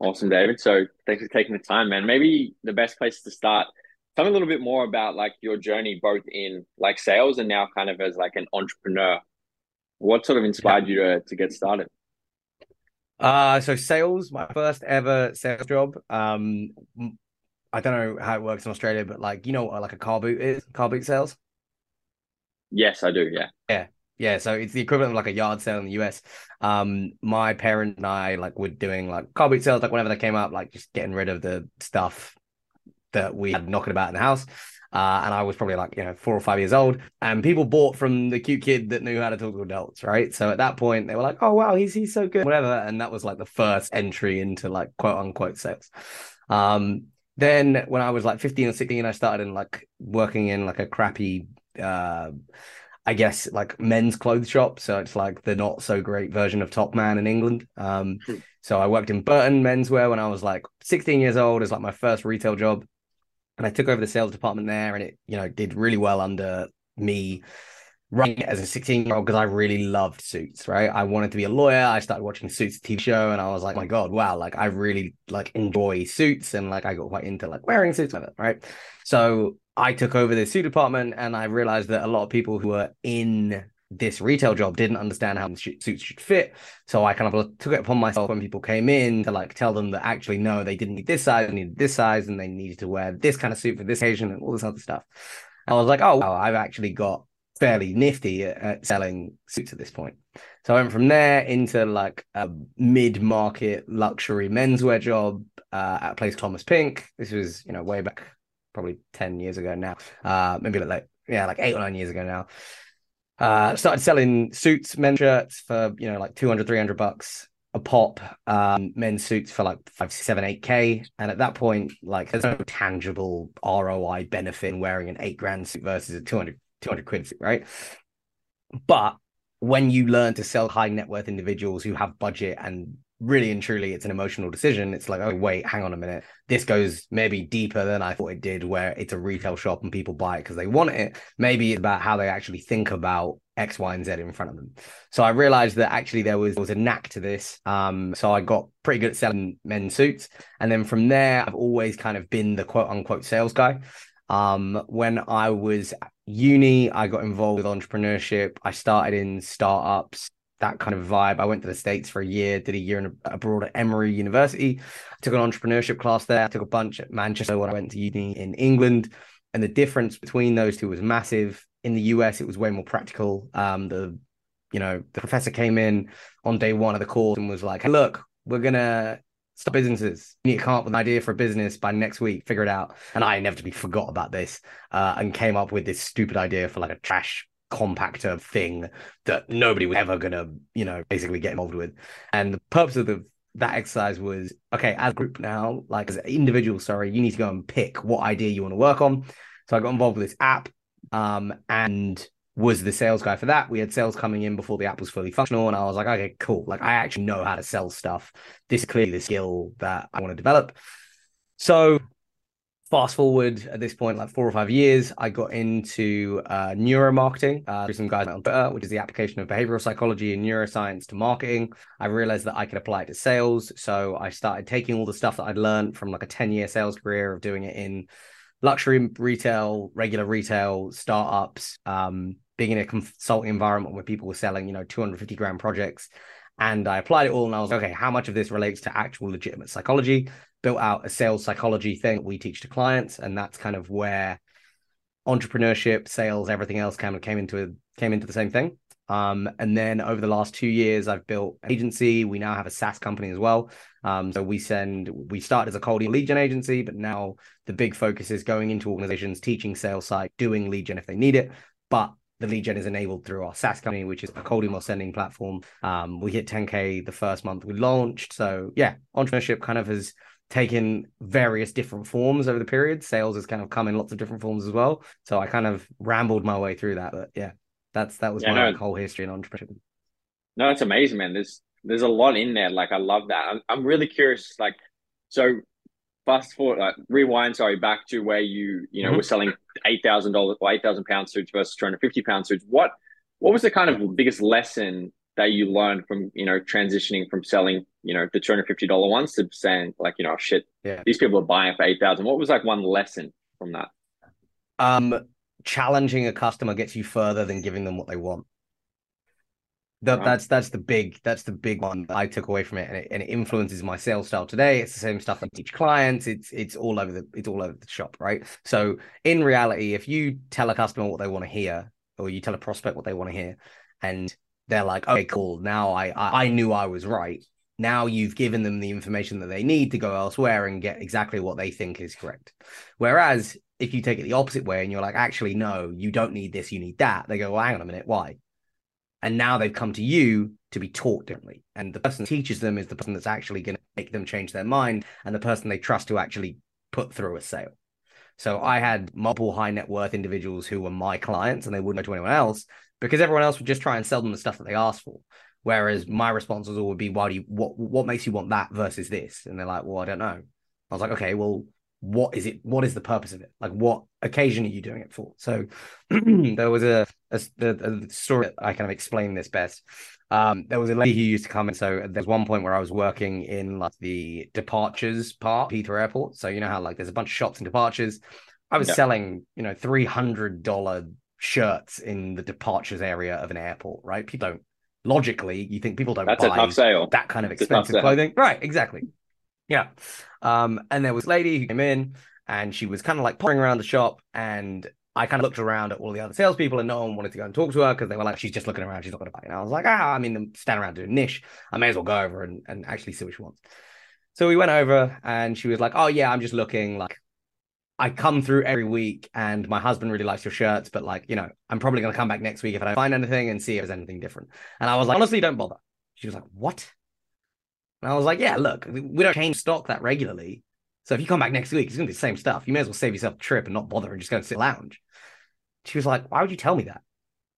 Awesome, David. So thanks for taking the time, man. Maybe the best place to start, tell me a little bit more about like your journey both in like sales and now kind of as like an entrepreneur. What sort of inspired you to to get started? Uh, so sales, my first ever sales job. Um, I don't know how it works in Australia, but like you know what like a car boot is, car boot sales. Yes, I do. Yeah. Yeah. Yeah, so it's the equivalent of like a yard sale in the US. Um, my parent and I like were doing like car boot sales, like whenever they came up, like just getting rid of the stuff that we had knocking about in the house. Uh, and I was probably like, you know, four or five years old. And people bought from the cute kid that knew how to talk to adults, right? So at that point, they were like, oh, wow, he's, he's so good, whatever. And that was like the first entry into like quote unquote sales. Um, then when I was like 15 or 16, I started in like working in like a crappy, uh, I guess like men's clothes shop. So it's like the not so great version of Top Man in England. Um, hmm. so I worked in Burton menswear when I was like 16 years old as like my first retail job and I took over the sales department there, and it you know did really well under me running it as a 16 year old because I really loved Suits, right? I wanted to be a lawyer. I started watching Suits TV show and I was like, my God, wow, like I really like enjoy suits and like I got quite into like wearing suits with it, right? So I took over the suit department and I realized that a lot of people who were in this retail job didn't understand how the suits should fit. So I kind of took it upon myself when people came in to like tell them that actually no, they didn't need this size, they needed this size, and they needed to wear this kind of suit for this occasion and all this other stuff. And I was like, oh, wow, I've actually got fairly nifty at, at selling suits at this point. So I went from there into like a mid-market luxury menswear job uh, at a place Thomas Pink. This was you know way back, probably ten years ago now, uh, maybe like yeah, like eight or nine years ago now. Uh, started selling suits, men's shirts for you know like 200, 300 bucks a pop. Um, men's suits for like five, seven, eight k. And at that point, like there's no tangible ROI benefit in wearing an eight grand suit versus a 200, 200 quid suit, right? But when you learn to sell high net worth individuals who have budget and really and truly it's an emotional decision. It's like oh wait hang on a minute. This goes maybe deeper than i thought it did where it's a retail shop and people buy it because they want it. Maybe it's about how they actually think about x y and z in front of them. So i realized that actually there was, there was a knack to this. Um so i got pretty good at selling men's suits. And then from there i've always kind of been the quote unquote sales guy. Um when i was uni i got involved with entrepreneurship. I started in startups that kind of vibe. I went to the States for a year, did a year in, abroad at Emory University. I took an entrepreneurship class there. Took a bunch at Manchester when I went to uni in England. And the difference between those two was massive. In the US, it was way more practical. Um, the you know, the professor came in on day one of the course and was like, hey, look, we're gonna start businesses. You need to come up with an idea for a business by next week, figure it out. And I inevitably forgot about this uh, and came up with this stupid idea for like a trash compactor thing that nobody was ever gonna, you know, basically get involved with. And the purpose of the that exercise was okay, as a group now, like as an individual, sorry, you need to go and pick what idea you want to work on. So I got involved with this app um, and was the sales guy for that. We had sales coming in before the app was fully functional, and I was like, okay, cool. Like I actually know how to sell stuff. This is clearly the skill that I want to develop. So fast forward at this point, like four or five years, I got into uh, neuromarketing uh, through some guys on Twitter, which is the application of behavioral psychology and neuroscience to marketing. I realized that I could apply it to sales. So I started taking all the stuff that I'd learned from like a 10 year sales career of doing it in luxury retail, regular retail, startups, um, being in a consulting environment where people were selling, you know, 250 grand projects. And I applied it all and I was like, okay, how much of this relates to actual legitimate psychology? Built out a sales psychology thing we teach to clients, and that's kind of where entrepreneurship, sales, everything else kind of came into came into the same thing. Um, and then over the last two years, I've built an agency. We now have a SaaS company as well. Um, so we send, we started as a cold lead gen agency, but now the big focus is going into organizations, teaching sales site, doing lead gen if they need it. But the lead gen is enabled through our SaaS company, which is a cold email sending platform. Um, we hit 10K the first month we launched. So yeah, entrepreneurship kind of has taken various different forms over the period. Sales has kind of come in lots of different forms as well. So I kind of rambled my way through that. But yeah, that's that was yeah, my no, whole history in entrepreneurship. No, it's amazing, man. There's there's a lot in there. Like I love that. I'm I'm really curious. Like, so fast forward, like rewind, sorry, back to where you you know mm-hmm. were selling eight thousand dollars or eight thousand pound suits versus two hundred fifty pound suits. What what was the kind of biggest lesson that you learned from you know transitioning from selling you know, the two hundred fifty dollar ones to saying like, you know, shit, yeah, these people are buying for eight thousand. What was like one lesson from that? Um, challenging a customer gets you further than giving them what they want. That, that's that's the big that's the big one that I took away from it and, it, and it influences my sales style today. It's the same stuff I teach clients. It's it's all over the it's all over the shop, right? So in reality, if you tell a customer what they want to hear, or you tell a prospect what they want to hear, and they're like, okay, cool. Now I, I I knew I was right. Now you've given them the information that they need to go elsewhere and get exactly what they think is correct. Whereas if you take it the opposite way and you're like, actually, no, you don't need this, you need that, they go, well, hang on a minute, why? And now they've come to you to be taught differently. And the person teaches them is the person that's actually going to make them change their mind and the person they trust to actually put through a sale. So I had multiple high net worth individuals who were my clients and they wouldn't go to anyone else because everyone else would just try and sell them the stuff that they asked for. Whereas my responses would be, why do you what what makes you want that versus this? And they're like, well, I don't know. I was like, okay, well, what is it? What is the purpose of it? Like, what occasion are you doing it for? So there was a, a, a story that I kind of explain this best. Um, there was a lady who used to come in. So there's one point where I was working in like the departures part, Peter Airport. So you know how like there's a bunch of shops and departures. I was yeah. selling, you know, three hundred dollar shirts in the departures area of an airport, right? People don't logically, you think people don't That's buy that kind of expensive clothing. Right, exactly. Yeah. Um, and there was a lady who came in and she was kind of like poring around the shop and I kind of looked around at all the other salespeople and no one wanted to go and talk to her because they were like, she's just looking around, she's not going to buy. And I was like, ah, I mean, I'm standing around doing niche. I may as well go over and, and actually see what she wants. So we went over and she was like, oh, yeah, I'm just looking like I come through every week and my husband really likes your shirts, but like, you know, I'm probably going to come back next week if I don't find anything and see if there's anything different. And I was like, honestly, don't bother. She was like, what? And I was like, yeah, look, we don't change stock that regularly. So if you come back next week, it's going to be the same stuff. You may as well save yourself a trip and not bother and just go and sit lounge. She was like, why would you tell me that?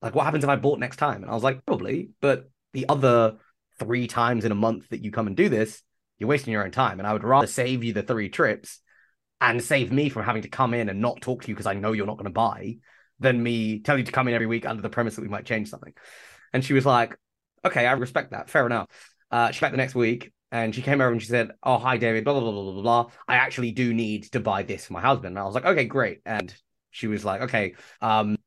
Like, what happens if I bought next time? And I was like, probably, but the other three times in a month that you come and do this, you're wasting your own time. And I would rather save you the three trips and save me from having to come in and not talk to you because I know you're not going to buy than me tell you to come in every week under the premise that we might change something. And she was like, okay, I respect that. Fair enough. Uh, she back the next week and she came over and she said, oh, hi, David, blah, blah, blah, blah, blah, blah. I actually do need to buy this for my husband. And I was like, okay, great. And she was like, okay, um,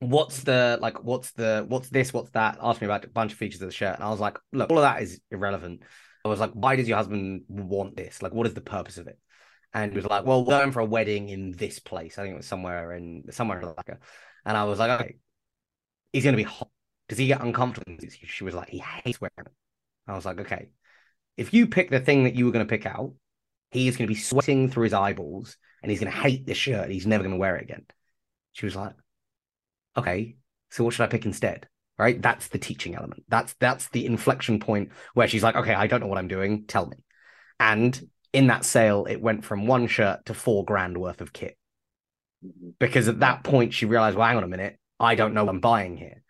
what's the like what's the what's this what's that asked me about a bunch of features of the shirt and i was like look all of that is irrelevant i was like why does your husband want this like what is the purpose of it and was like, "Well, we're going for a wedding in this place. I think it was somewhere in somewhere in Alaska." And I was like, "Okay, he's going to be hot. Does he get uncomfortable?" She was like, "He hates wearing it." I was like, "Okay, if you pick the thing that you were going to pick out, he is going to be sweating through his eyeballs, and he's going to hate this shirt. He's never going to wear it again." She was like, "Okay, so what should I pick instead?" Right? That's the teaching element. That's that's the inflection point where she's like, "Okay, I don't know what I'm doing. Tell me." And in that sale, it went from one shirt to four grand worth of kit. Mm-hmm. Because at that point, she realized, well, hang on a minute, I don't know what I'm buying here.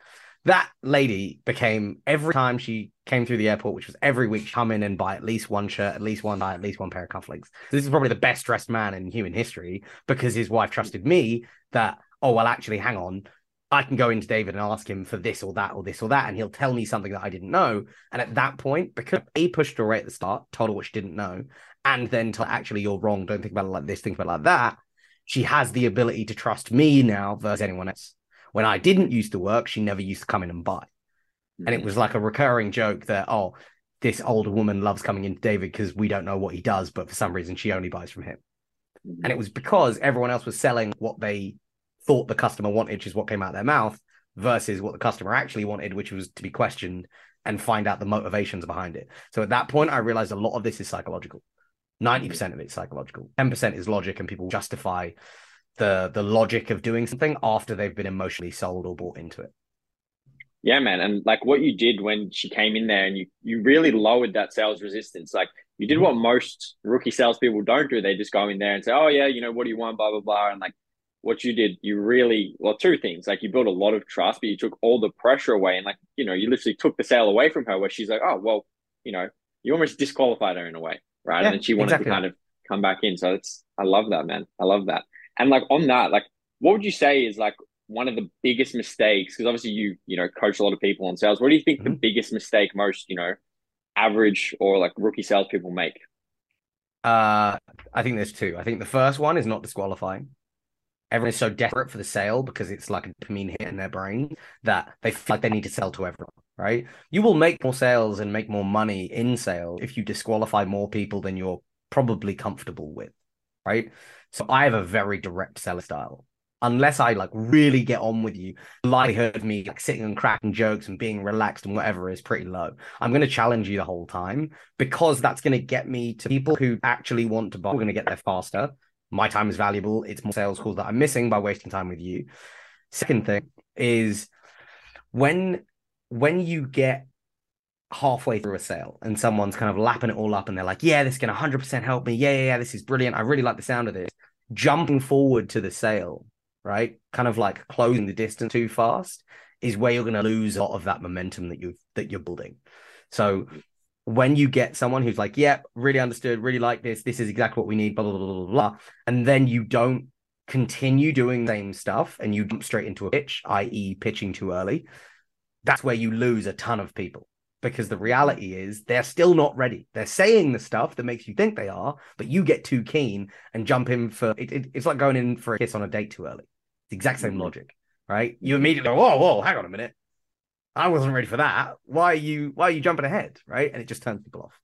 That lady became every time she came through the airport, which was every week, come in and buy at least one shirt, at least one tie, at least one pair of cufflinks. So This is probably the best dressed man in human history because his wife trusted me that, oh, well, actually, hang on, I can go into David and ask him for this or that or this or that, and he'll tell me something that I didn't know. And at that point, because A pushed her away at the start, told her what she didn't know, and then to actually you're wrong, don't think about it like this, think about it like that. She has the ability to trust me now versus anyone else. When I didn't used to work, she never used to come in and buy. And it mm. was like a recurring joke that, oh, this older woman loves coming into David because we don't know what he does, but for some reason she only buys from him. Mm-hmm. And it was because everyone else was selling what they thought the customer wanted, which is what came out of their mouth, versus what the customer actually wanted, which was to be questioned and find out the motivations behind it. So at that point, I realized a lot of this is psychological. 90% of it's psychological. 10% is logic and people justify the the logic of doing something after they've been emotionally sold or bought into it. Yeah man. And like what you did when she came in there and you you really lowered that sales resistance. Like you did what most rookie salespeople don't do. They just go in there and say oh yeah you know what do you want? Blah blah blah. And like what you did you really well two things. Like you built a lot of trust but you took all the pressure away. And like you know you literally took the sale away from her where she's like oh well you know you almost disqualified her in a way right? Yeah, and then she wanted exactly. to kind of come back in. So it's I love that, man. I love that. And like on that, like what would you say is like one of the biggest mistakes? Because obviously you, you know, coach a lot of people on sales. What do you think mm-hmm. the biggest mistake most, you know, average or like rookie salespeople make? Uh, I think there's two. I think the first one is not disqualifying. Everyone is so desperate for the sale because it's like a dopamine hit in their brain that they feel like they need to sell to everyone, right? You will make more sales and make more money in sales if you disqualify more people than you're probably comfortable with, right? So I have a very direct seller style unless I like really get on with you, the likelihood of me like sitting and cracking jokes and being relaxed and whatever is pretty low. I'm going to challenge you the whole time because that's going to get me to people who actually want to buy. We're going to get there faster. My time is valuable. It's more sales calls that I'm missing by wasting time with you. Second thing is when when you get halfway through a sale and someone's kind of lapping it all up and they're like, yeah, this can 100% help me. Yeah, yeah, yeah, this is brilliant. I really like the sound of this. Jumping forward to the sale right? Kind of like closing the distance too fast is where you're going to lose a lot of that momentum that you that you're building. So when you get someone who's like, "Yeah, really understood, really like this. This is exactly what we need," blah blah blah blah blah, and then you don't continue doing the same stuff and you jump straight into a pitch, i.e., pitching too early, that's where you lose a ton of people because the reality is they're still not ready. They're saying the stuff that makes you think they are, but you get too keen and jump in for it, it, it's like going in for a kiss on a date too early. It's the exact same mm-hmm. logic, right? You immediately go, whoa, whoa, hang on a minute. I wasn't ready for that. Why are you why are you jumping ahead? Right. And it just turns people off.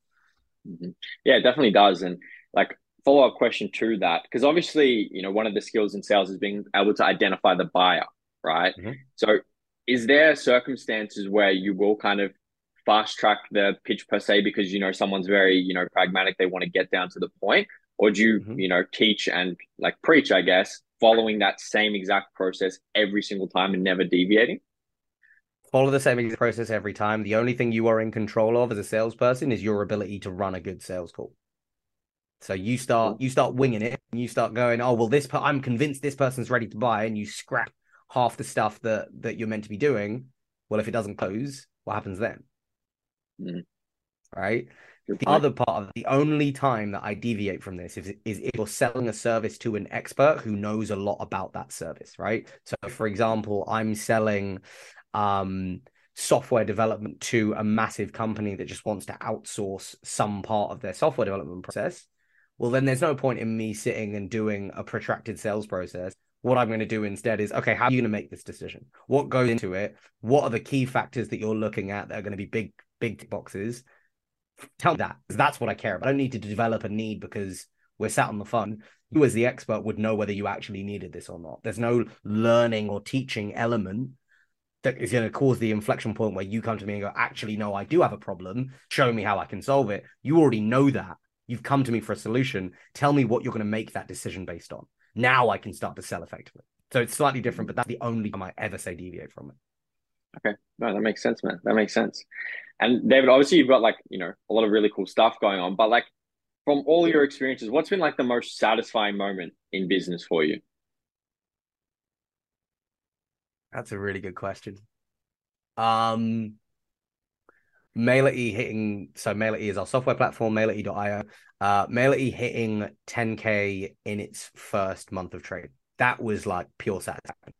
Mm-hmm. Yeah, it definitely does. And like follow up question to that, because obviously, you know, one of the skills in sales is being able to identify the buyer, right? Mm-hmm. So is there circumstances where you will kind of fast track the pitch per se because you know someone's very, you know, pragmatic, they want to get down to the point? Or do you, mm-hmm. you know, teach and like preach, I guess, following that same exact process every single time and never deviating? Follow the same exact process every time. The only thing you are in control of as a salesperson is your ability to run a good sales call. So you start you start winging it and you start going, oh well, this I'm convinced this person's ready to buy, and you scrap half the stuff that that you're meant to be doing. Well, if it doesn't close, what happens then? Mm. Right the other part of the only time that I deviate from this is, is if you're selling a service to an expert who knows a lot about that service, right? So, for example, I'm selling um, software development to a massive company that just wants to outsource some part of their software development process. Well, then there's no point in me sitting and doing a protracted sales process. What I'm going to do instead is, okay, how are you going to make this decision? What goes into it? What are the key factors that you're looking at that are going to be big, big boxes? tell me that because that's what I care about. I don't need to develop a need because we're sat on the phone. You, as the expert, would know whether you actually needed this or not. There's no learning or teaching element that is going to cause the inflection point where you come to me and go, actually, no, I do have a problem. Show me how I can solve it. You already know that. You've come to me for a solution. Tell me what you're going to make that decision based on. Now I can start to sell effectively. So it's slightly different, but that's the only time I ever say deviate from it. Okay. No, that makes sense, man. That makes sense. And David, obviously you've got like, you know, a lot of really cool stuff going on, but like from all your experiences, what's been like the most satisfying moment in business for you? That's a really good question. Um MailerE hitting so MailerE is our software platform, MailerE.io. Uh MailerE hitting 10k in its first month of trade. That was like pure satisfaction.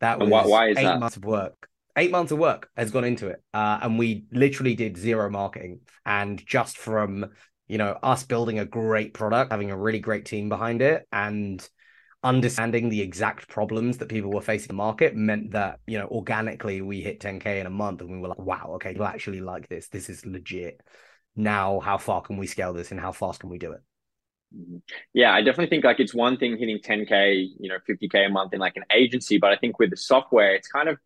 That was why, why eight that? months of work eight months of work has gone into it uh, and we literally did zero marketing and just from you know us building a great product having a really great team behind it and understanding the exact problems that people were facing in the market meant that you know organically we hit 10k in a month and we were like wow okay you actually like this this is legit now how far can we scale this and how fast can we do it yeah, I definitely think like it's one thing hitting 10k, you know, 50k a month in like an agency, but I think with the software, it's kind of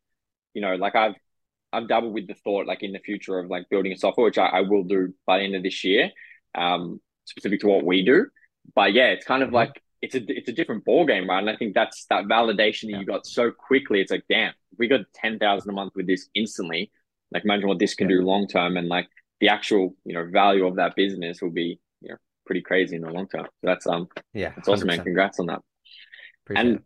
you know, like I've I've dabbled with the thought like in the future of like building a software, which I, I will do by the end of this year, um, specific to what we do. But yeah, it's kind of mm-hmm. like it's a it's a different ball game, right? And I think that's that validation that yeah. you got so quickly. It's like, damn, we got ten thousand a month with this instantly. Like imagine what this can yeah. do long term, and like the actual you know value of that business will be you know pretty crazy in the long term. So that's um yeah, that's awesome, 100%. man. Congrats on that. Appreciate and it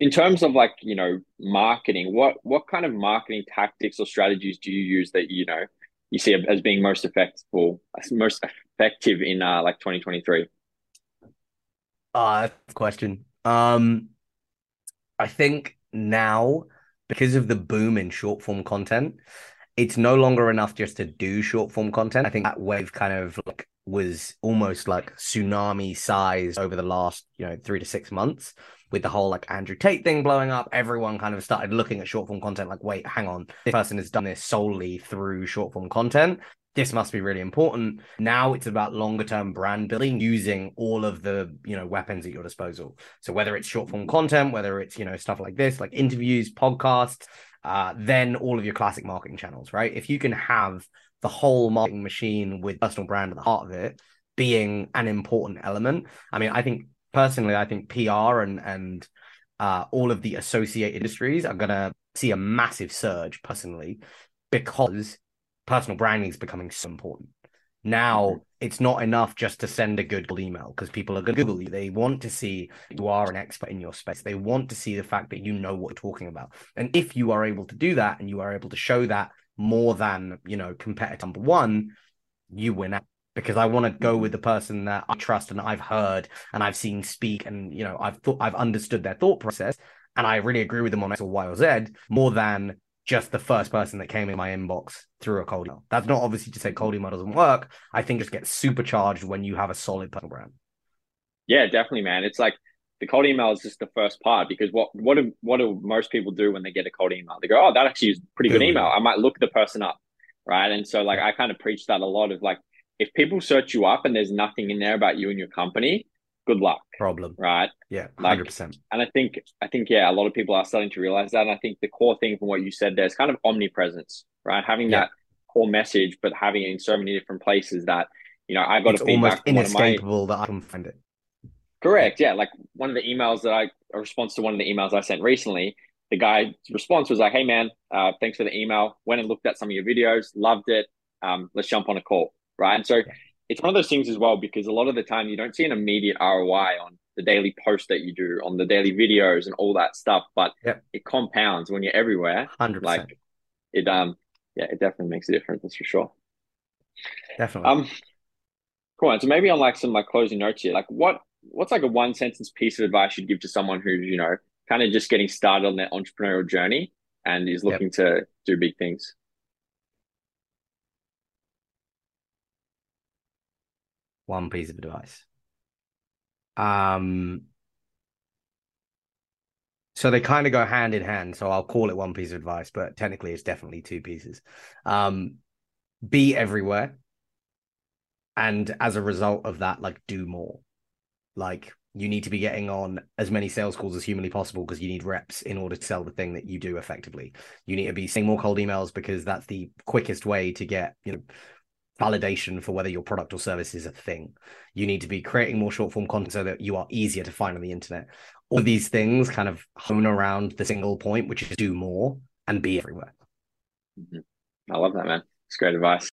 in terms of like you know marketing what what kind of marketing tactics or strategies do you use that you know you see as being most effective most effective in uh like 2023 uh question um i think now because of the boom in short form content it's no longer enough just to do short form content. I think that wave kind of like was almost like tsunami size over the last, you know, three to six months with the whole like Andrew Tate thing blowing up. Everyone kind of started looking at short form content like, wait, hang on, this person has done this solely through short form content. This must be really important. Now it's about longer term brand building using all of the, you know, weapons at your disposal. So whether it's short form content, whether it's, you know, stuff like this, like interviews, podcasts, uh, then all of your classic marketing channels, right? If you can have the whole marketing machine with personal brand at the heart of it being an important element. I mean, I think personally, I think PR and and uh, all of the associated industries are going to see a massive surge personally because personal branding is becoming so important. Now mm-hmm. it's not enough just to send a good email because people are going to Google you. They want to see you are an expert in your space. They want to see the fact that you know what you're talking about. And if you are able to do that and you are able to show that more than, you know, competitor number one, you win out because I want to go with the person that I trust and I've heard and I've seen speak and you know I've thought I've understood their thought process and I really agree with them on X or Y or Z more than just the first person that came in my inbox through a cold email. That's not obviously to say cold email doesn't work. I think just gets supercharged when you have a solid personal brand. Yeah, definitely, man. It's like the cold email is just the first part because what what do what do most people do when they get a cold email? They go, "Oh, that actually is pretty good, good email. I might look the person up." Right. And so like I kind of preach that a lot of like if people search you up and there's nothing in there about you and your company, good luck. Problem. Right. Yeah. 100%. Like, and I think, I think, yeah, a lot of people are starting to realize that. And I think the core thing from what you said there is kind of omnipresence, right? Having yeah. that core message, but having it in so many different places that, you know, I've got it's a feedback. almost inescapable my... that I can find it. Correct. Yeah. Like one of the emails that I, a response to one of the emails I sent recently, the guy's response was like, Hey man, uh, thanks for the email. Went and looked at some of your videos, loved it. Um, let's jump on a call. Right. And so yeah it's one of those things as well because a lot of the time you don't see an immediate ROI on the daily post that you do, on the daily videos and all that stuff, but yep. it compounds when you're everywhere. Hundred Like it, um, yeah, it definitely makes a difference. That's for sure. Definitely. Um, cool. And so maybe on like some like closing notes here, like what what's like a one sentence piece of advice you'd give to someone who's you know kind of just getting started on their entrepreneurial journey and is looking yep. to do big things? One piece of advice. Um, so they kind of go hand in hand. So I'll call it one piece of advice, but technically it's definitely two pieces. Um, be everywhere. And as a result of that, like do more. Like you need to be getting on as many sales calls as humanly possible because you need reps in order to sell the thing that you do effectively. You need to be seeing more cold emails because that's the quickest way to get, you know, validation for whether your product or service is a thing. You need to be creating more short form content so that you are easier to find on the internet. All these things kind of hone around the single point, which is do more and be everywhere. Mm-hmm. I love that, man. It's great advice.